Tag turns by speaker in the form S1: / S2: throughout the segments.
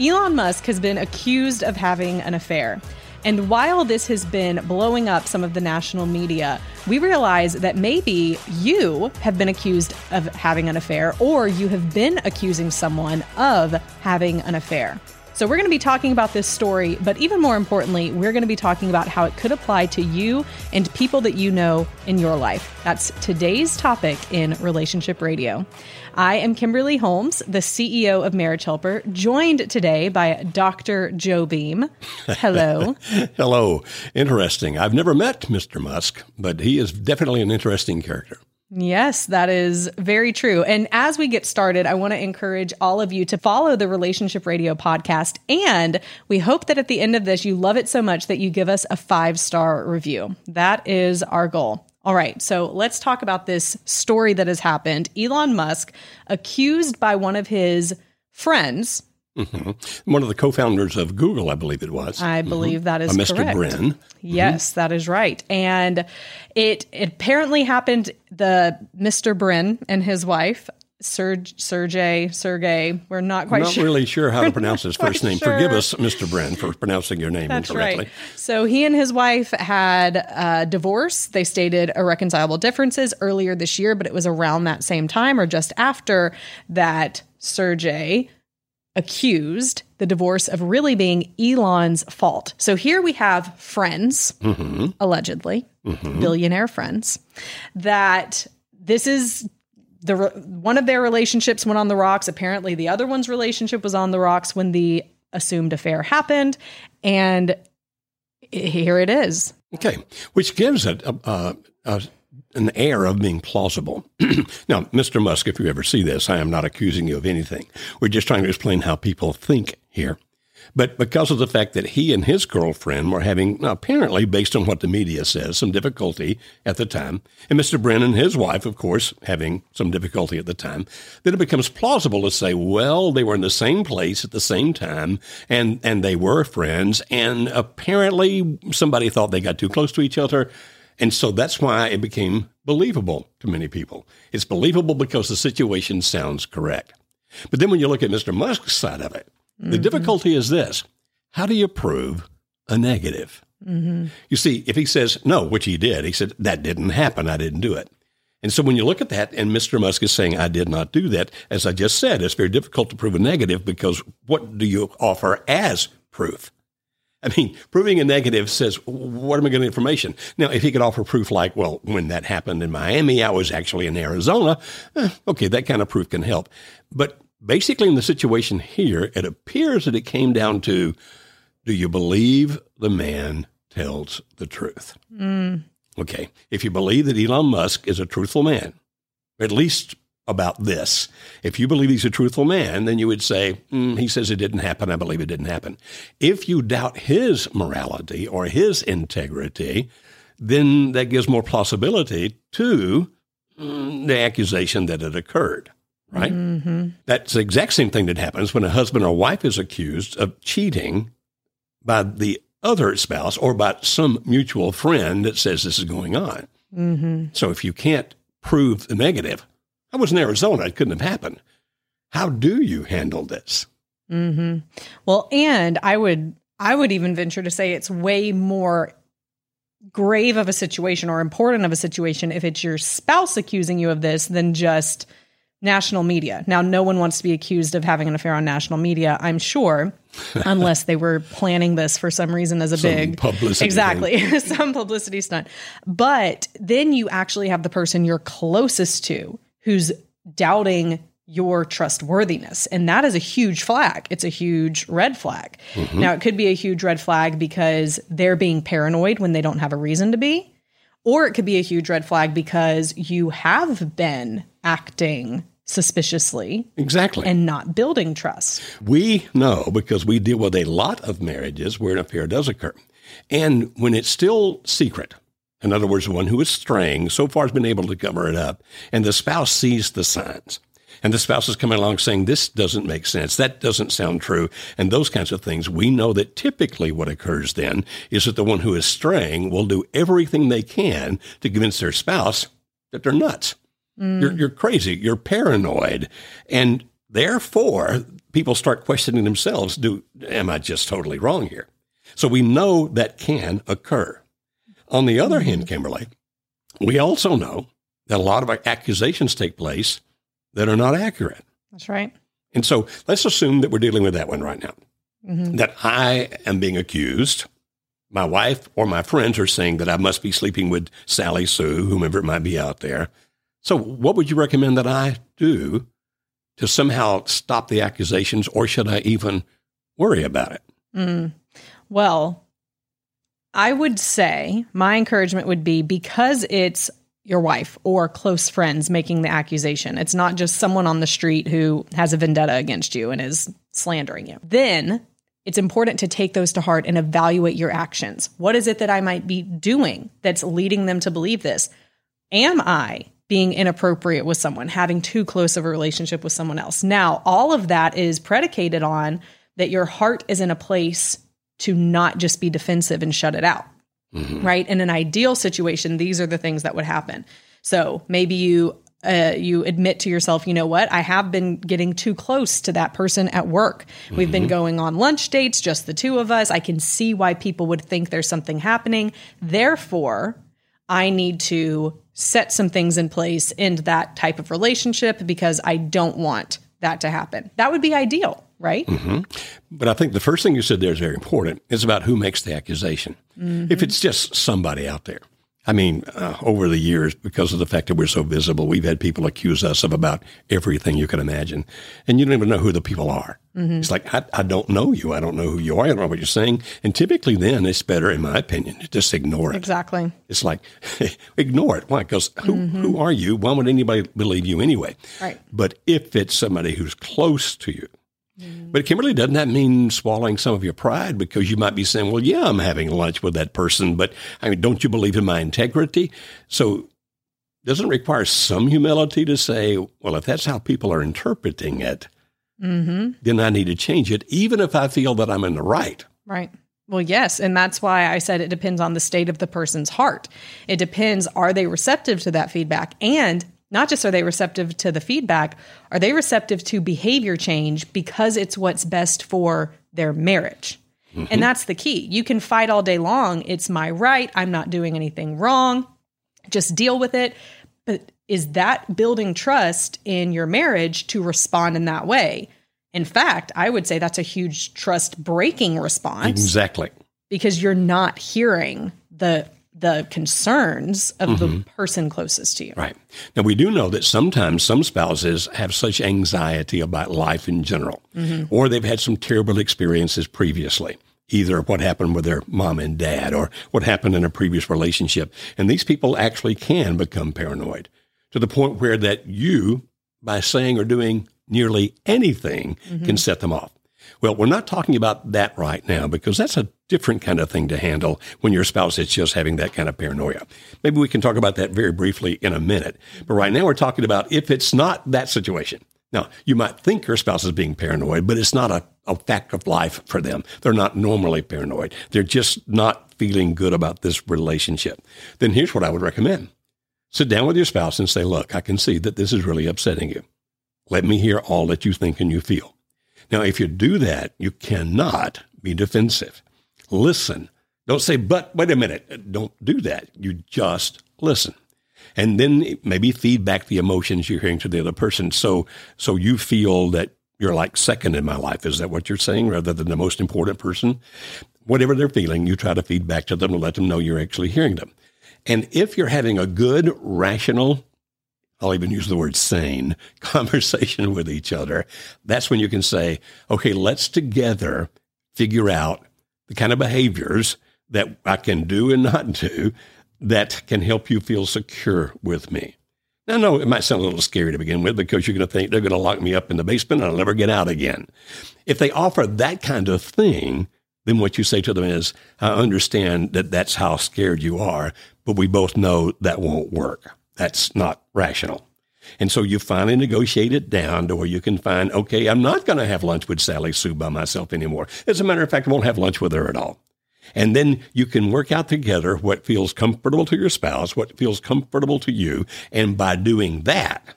S1: Elon Musk has been accused of having an affair. And while this has been blowing up some of the national media, we realize that maybe you have been accused of having an affair or you have been accusing someone of having an affair. So, we're going to be talking about this story, but even more importantly, we're going to be talking about how it could apply to you and people that you know in your life. That's today's topic in Relationship Radio. I am Kimberly Holmes, the CEO of Marriage Helper, joined today by Dr. Joe Beam. Hello.
S2: Hello. Interesting. I've never met Mr. Musk, but he is definitely an interesting character.
S1: Yes, that is very true. And as we get started, I want to encourage all of you to follow the Relationship Radio podcast. And we hope that at the end of this, you love it so much that you give us a five star review. That is our goal. All right, so let's talk about this story that has happened. Elon Musk accused by one of his friends
S2: Mm-hmm. One of the co-founders of Google, I believe it was.
S1: I believe mm-hmm. that is
S2: Mr.
S1: correct.
S2: Brin.
S1: Yes, mm-hmm. that is right. And it, it apparently happened. The Mr. Brin and his wife Serge, Sergey, Sergey. We're not quite
S2: not
S1: sure.
S2: really sure how to pronounce his first name.
S1: Sure.
S2: Forgive us, Mr. Brin, for pronouncing your name
S1: That's
S2: incorrectly.
S1: Right. So he and his wife had a divorce. They stated irreconcilable differences earlier this year, but it was around that same time or just after that Sergey accused the divorce of really being Elon's fault. So here we have friends, mm-hmm. allegedly, mm-hmm. billionaire friends, that this is the one of their relationships went on the rocks. Apparently, the other one's relationship was on the rocks when the assumed affair happened, and here it is.
S2: Okay, which gives it a, a, a an air of being plausible. now, Mr. Musk, if you ever see this, I am not accusing you of anything. We're just trying to explain how people think here. But because of the fact that he and his girlfriend were having, apparently, based on what the media says, some difficulty at the time, and Mr. Brin and his wife, of course, having some difficulty at the time, then it becomes plausible to say, well, they were in the same place at the same time, and, and they were friends, and apparently somebody thought they got too close to each other. And so that's why it became believable to many people. It's believable because the situation sounds correct. But then when you look at Mr. Musk's side of it, mm-hmm. the difficulty is this how do you prove a negative? Mm-hmm. You see, if he says no, which he did, he said, that didn't happen, I didn't do it. And so when you look at that, and Mr. Musk is saying, I did not do that, as I just said, it's very difficult to prove a negative because what do you offer as proof? I mean, proving a negative says, what am I getting information? Now, if he could offer proof like, well, when that happened in Miami, I was actually in Arizona, eh, okay, that kind of proof can help. But basically, in the situation here, it appears that it came down to do you believe the man tells the truth? Mm. Okay, if you believe that Elon Musk is a truthful man, at least about this. If you believe he's a truthful man, then you would say, mm, he says it didn't happen. I believe it didn't happen. If you doubt his morality or his integrity, then that gives more plausibility to mm, the accusation that it occurred. Right? Mm-hmm. That's the exact same thing that happens when a husband or wife is accused of cheating by the other spouse or by some mutual friend that says this is going on. Mm-hmm. So if you can't prove the negative, I was in Arizona. It couldn't have happened. How do you handle this?
S1: Mm-hmm. Well, and I would I would even venture to say it's way more grave of a situation or important of a situation if it's your spouse accusing you of this than just national media. Now, no one wants to be accused of having an affair on national media, I'm sure, unless they were planning this for some reason as a
S2: some
S1: big
S2: publicity.
S1: Exactly. some publicity stunt. But then you actually have the person you're closest to who's doubting your trustworthiness. And that is a huge flag. It's a huge red flag. Mm-hmm. Now, it could be a huge red flag because they're being paranoid when they don't have a reason to be. Or it could be a huge red flag because you have been acting suspiciously
S2: Exactly.
S1: and not building trust.
S2: We know because we deal with a lot of marriages where an affair does occur. And when it's still secret, in other words, the one who is straying so far has been able to cover it up, and the spouse sees the signs. And the spouse is coming along saying, This doesn't make sense. That doesn't sound true. And those kinds of things. We know that typically what occurs then is that the one who is straying will do everything they can to convince their spouse that they're nuts. Mm. You're, you're crazy. You're paranoid. And therefore, people start questioning themselves do, Am I just totally wrong here? So we know that can occur. On the other hand, Kimberly, we also know that a lot of accusations take place that are not accurate.
S1: That's right.
S2: And so let's assume that we're dealing with that one right now. That I am being accused. My wife or my friends are saying that I must be sleeping with Sally Sue, whomever it might be out there. So, what would you recommend that I do to somehow stop the accusations, or should I even worry about it?
S1: Mm. Well, I would say my encouragement would be because it's your wife or close friends making the accusation. It's not just someone on the street who has a vendetta against you and is slandering you. Then it's important to take those to heart and evaluate your actions. What is it that I might be doing that's leading them to believe this? Am I being inappropriate with someone, having too close of a relationship with someone else? Now, all of that is predicated on that your heart is in a place to not just be defensive and shut it out. Right? In an ideal situation, these are the things that would happen. So maybe you uh, you admit to yourself, you know what? I have been getting too close to that person at work. We've been going on lunch dates, just the two of us. I can see why people would think there's something happening. Therefore, I need to set some things in place in that type of relationship because I don't want that to happen. That would be ideal, right? Mm-hmm.
S2: But I think the first thing you said there is very important. It's about who makes the accusation. Mm-hmm. If it's just somebody out there, I mean, uh, over the years, because of the fact that we're so visible, we've had people accuse us of about everything you can imagine. And you don't even know who the people are. Mm-hmm. It's like, I, I don't know you. I don't know who you are. I don't know what you're saying. And typically, then it's better, in my opinion, to just ignore it.
S1: Exactly.
S2: It's like, ignore it. Why? Because who, who are you? Why would anybody believe you anyway?
S1: Right.
S2: But if it's somebody who's close to you, Mm-hmm. but Kimberly, doesn't that mean swallowing some of your pride? Because you might be saying, well, yeah, I'm having lunch with that person, but I mean, don't you believe in my integrity? So doesn't it require some humility to say, well, if that's how people are interpreting it, mm-hmm. then I need to change it, even if I feel that I'm in the right.
S1: Right. Well, yes. And that's why I said it depends on the state of the person's heart. It depends are they receptive to that feedback? And not just are they receptive to the feedback, are they receptive to behavior change because it's what's best for their marriage? And mm-hmm. that's the key. You can fight all day long. It's my right. I'm not doing anything wrong. Just deal with it. But is that building trust in your marriage to respond in that way? In fact, I would say that's a huge trust breaking response
S2: Exactly.
S1: because you're not hearing the the concerns of the mm-hmm. person closest to you.
S2: Right. Now, we do know that sometimes some spouses have such anxiety about life in general, mm-hmm. or they've had some terrible experiences previously, either what happened with their mom and dad or what happened in a previous relationship. And these people actually can become paranoid to the point where that you, by saying or doing nearly anything, can mm-hmm. set them off. Well, we're not talking about that right now because that's a different kind of thing to handle when your spouse is just having that kind of paranoia. Maybe we can talk about that very briefly in a minute. But right now we're talking about if it's not that situation. Now, you might think your spouse is being paranoid, but it's not a, a fact of life for them. They're not normally paranoid. They're just not feeling good about this relationship. Then here's what I would recommend. Sit down with your spouse and say, look, I can see that this is really upsetting you. Let me hear all that you think and you feel. Now, if you do that, you cannot be defensive. Listen. Don't say, but wait a minute. Don't do that. You just listen. And then maybe feed back the emotions you're hearing to the other person. So, so you feel that you're like second in my life. Is that what you're saying rather than the most important person? Whatever they're feeling, you try to feed back to them and let them know you're actually hearing them. And if you're having a good, rational, I'll even use the word sane conversation with each other, that's when you can say, okay, let's together figure out the kind of behaviors that I can do and not do that can help you feel secure with me. I know it might sound a little scary to begin with because you're going to think they're going to lock me up in the basement and I'll never get out again. If they offer that kind of thing, then what you say to them is, I understand that that's how scared you are, but we both know that won't work. That's not rational. And so you finally negotiate it down to where you can find, okay, I'm not going to have lunch with Sally Sue by myself anymore. As a matter of fact, I won't have lunch with her at all. And then you can work out together what feels comfortable to your spouse, what feels comfortable to you. And by doing that,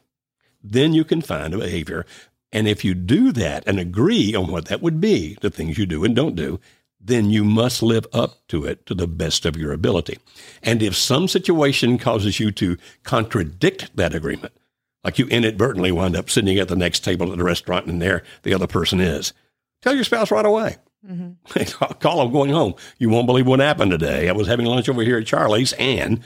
S2: then you can find a behavior. And if you do that and agree on what that would be, the things you do and don't do, then you must live up to it to the best of your ability. And if some situation causes you to contradict that agreement, like you inadvertently wind up sitting at the next table at the restaurant and there the other person is, tell your spouse right away. Mm-hmm. Call them going home. You won't believe what happened today. I was having lunch over here at Charlie's, and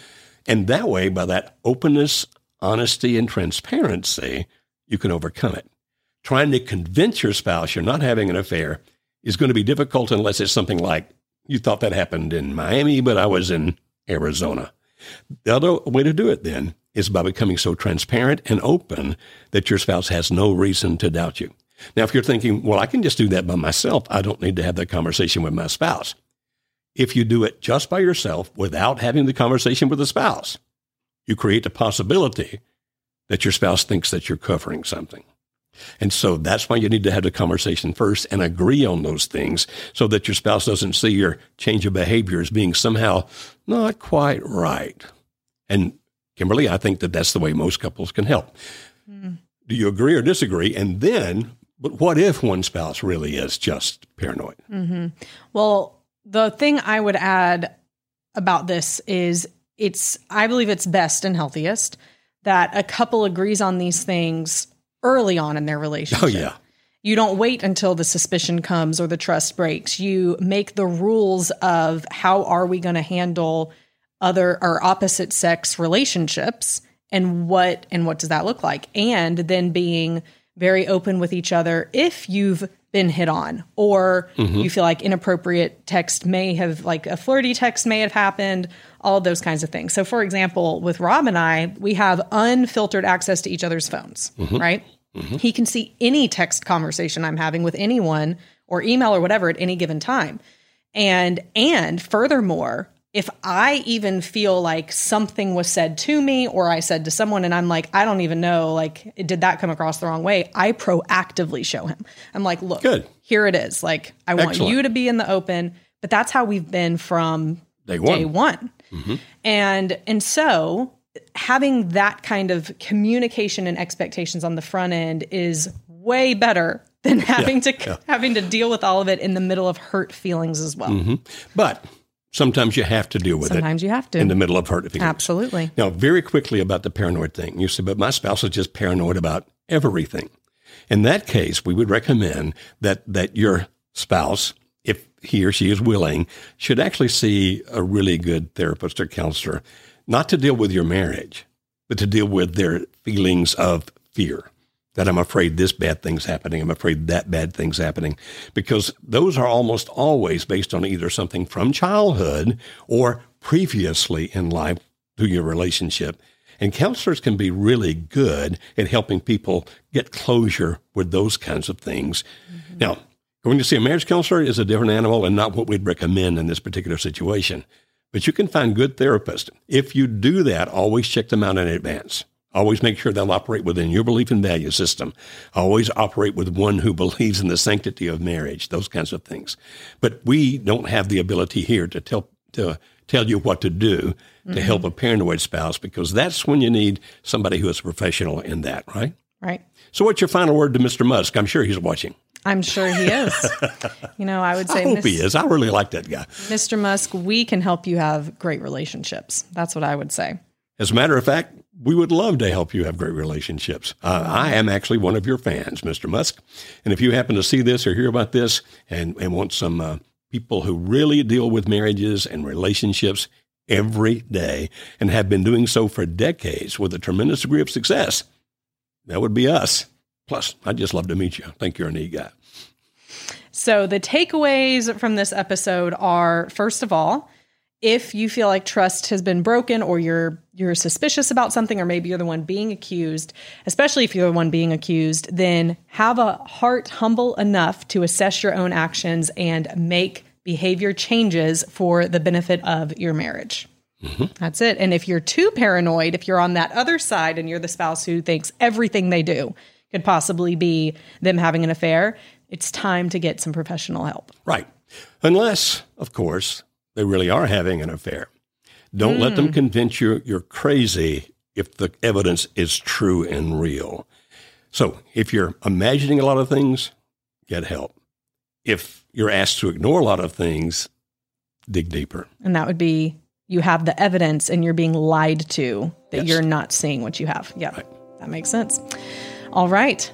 S2: and that way, by that openness, honesty, and transparency, you can overcome it. Trying to convince your spouse you're not having an affair is going to be difficult unless it's something like you thought that happened in Miami, but I was in Arizona. The other way to do it then is by becoming so transparent and open that your spouse has no reason to doubt you. Now, if you're thinking, well, I can just do that by myself, I don't need to have that conversation with my spouse. If you do it just by yourself without having the conversation with the spouse, you create the possibility that your spouse thinks that you're covering something. And so that's why you need to have the conversation first and agree on those things so that your spouse doesn't see your change of behavior as being somehow not quite right. And Kimberly, I think that that's the way most couples can help. Mm. Do you agree or disagree? And then but what if one spouse really is just paranoid?
S1: Mm-hmm. Well, the thing I would add about this is it's, I believe it's best and healthiest that a couple agrees on these things early on in their oh, relationship.
S2: Oh, yeah.
S1: You don't wait until the suspicion comes or the trust breaks. You make the rules of how are we going to handle other or opposite sex relationships and what and what does that look like? And then being very open with each other if you've been hit on or mm-hmm. you feel like inappropriate text may have like a flirty text may have happened all those kinds of things so for example with rob and i we have unfiltered access to each other's phones mm-hmm. right mm-hmm. he can see any text conversation i'm having with anyone or email or whatever at any given time and and furthermore if I even feel like something was said to me or I said to someone and I'm like, I don't even know, like, did that come across the wrong way? I proactively show him. I'm like, look, Good. here it is. Like, I want you to be in the open. But that's how we've been from day one. Day one. Mm-hmm. And and so having that kind of communication and expectations on the front end is way better than having yeah, to yeah. having to deal with all of it in the middle of hurt feelings as well. Mm-hmm.
S2: But Sometimes you have to deal with
S1: Sometimes it. Sometimes you have to.
S2: In the middle of hurt feelings.
S1: Absolutely.
S2: Now, very quickly about the paranoid thing. You said, but my spouse is just paranoid about everything. In that case, we would recommend that, that your spouse, if he or she is willing, should actually see a really good therapist or counselor, not to deal with your marriage, but to deal with their feelings of fear that I'm afraid this bad thing's happening. I'm afraid that bad thing's happening because those are almost always based on either something from childhood or previously in life through your relationship. And counselors can be really good at helping people get closure with those kinds of things. Mm-hmm. Now, going to see a marriage counselor is a different animal and not what we'd recommend in this particular situation. But you can find good therapists. If you do that, always check them out in advance. Always make sure they'll operate within your belief and value system. Always operate with one who believes in the sanctity of marriage, those kinds of things. But we don't have the ability here to tell, to tell you what to do mm-hmm. to help a paranoid spouse because that's when you need somebody who is a professional in that, right?
S1: Right.
S2: So, what's your final word to Mr. Musk? I'm sure he's watching.
S1: I'm sure he is. you know, I would say,
S2: I hope he is. I really like that guy.
S1: Mr. Musk, we can help you have great relationships. That's what I would say.
S2: As a matter of fact, we would love to help you have great relationships. Uh, I am actually one of your fans, Mr. Musk. And if you happen to see this or hear about this and, and want some uh, people who really deal with marriages and relationships every day and have been doing so for decades with a tremendous degree of success, that would be us. Plus, I'd just love to meet you. I think you're a neat guy.
S1: So, the takeaways from this episode are first of all, if you feel like trust has been broken or you're you're suspicious about something or maybe you're the one being accused especially if you're the one being accused then have a heart humble enough to assess your own actions and make behavior changes for the benefit of your marriage. Mm-hmm. that's it. And if you're too paranoid if you're on that other side and you're the spouse who thinks everything they do could possibly be them having an affair it's time to get some professional help.
S2: Right. Unless of course they really are having an affair. Don't mm. let them hmm. convince you you're crazy if the evidence is true and real. So, if you're imagining a lot of things, get help. If you're asked to ignore a lot of things, dig deeper.
S1: And that would be you have the evidence and you're being lied to that yes. you're not seeing what you have. Yeah, right. that makes sense. All right.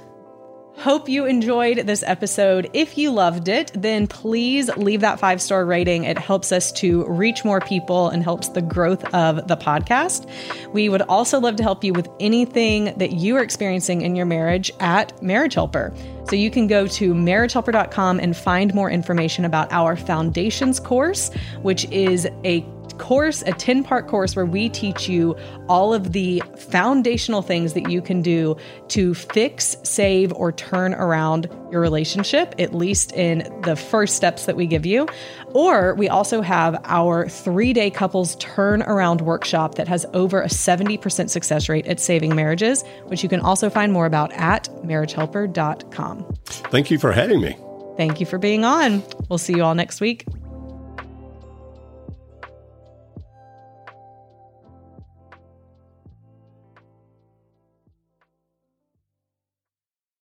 S1: Hope you enjoyed this episode. If you loved it, then please leave that five star rating. It helps us to reach more people and helps the growth of the podcast. We would also love to help you with anything that you are experiencing in your marriage at Marriage Helper. So you can go to marriagehelper.com and find more information about our foundations course, which is a course, a 10 part course where we teach you all of the foundational things that you can do to fix, save, or turn around your relationship, at least in the first steps that we give you. Or we also have our three day couples turn around workshop that has over a 70% success rate at saving marriages, which you can also find more about at marriagehelper.com.
S2: Thank you for having me.
S1: Thank you for being on. We'll see you all next week.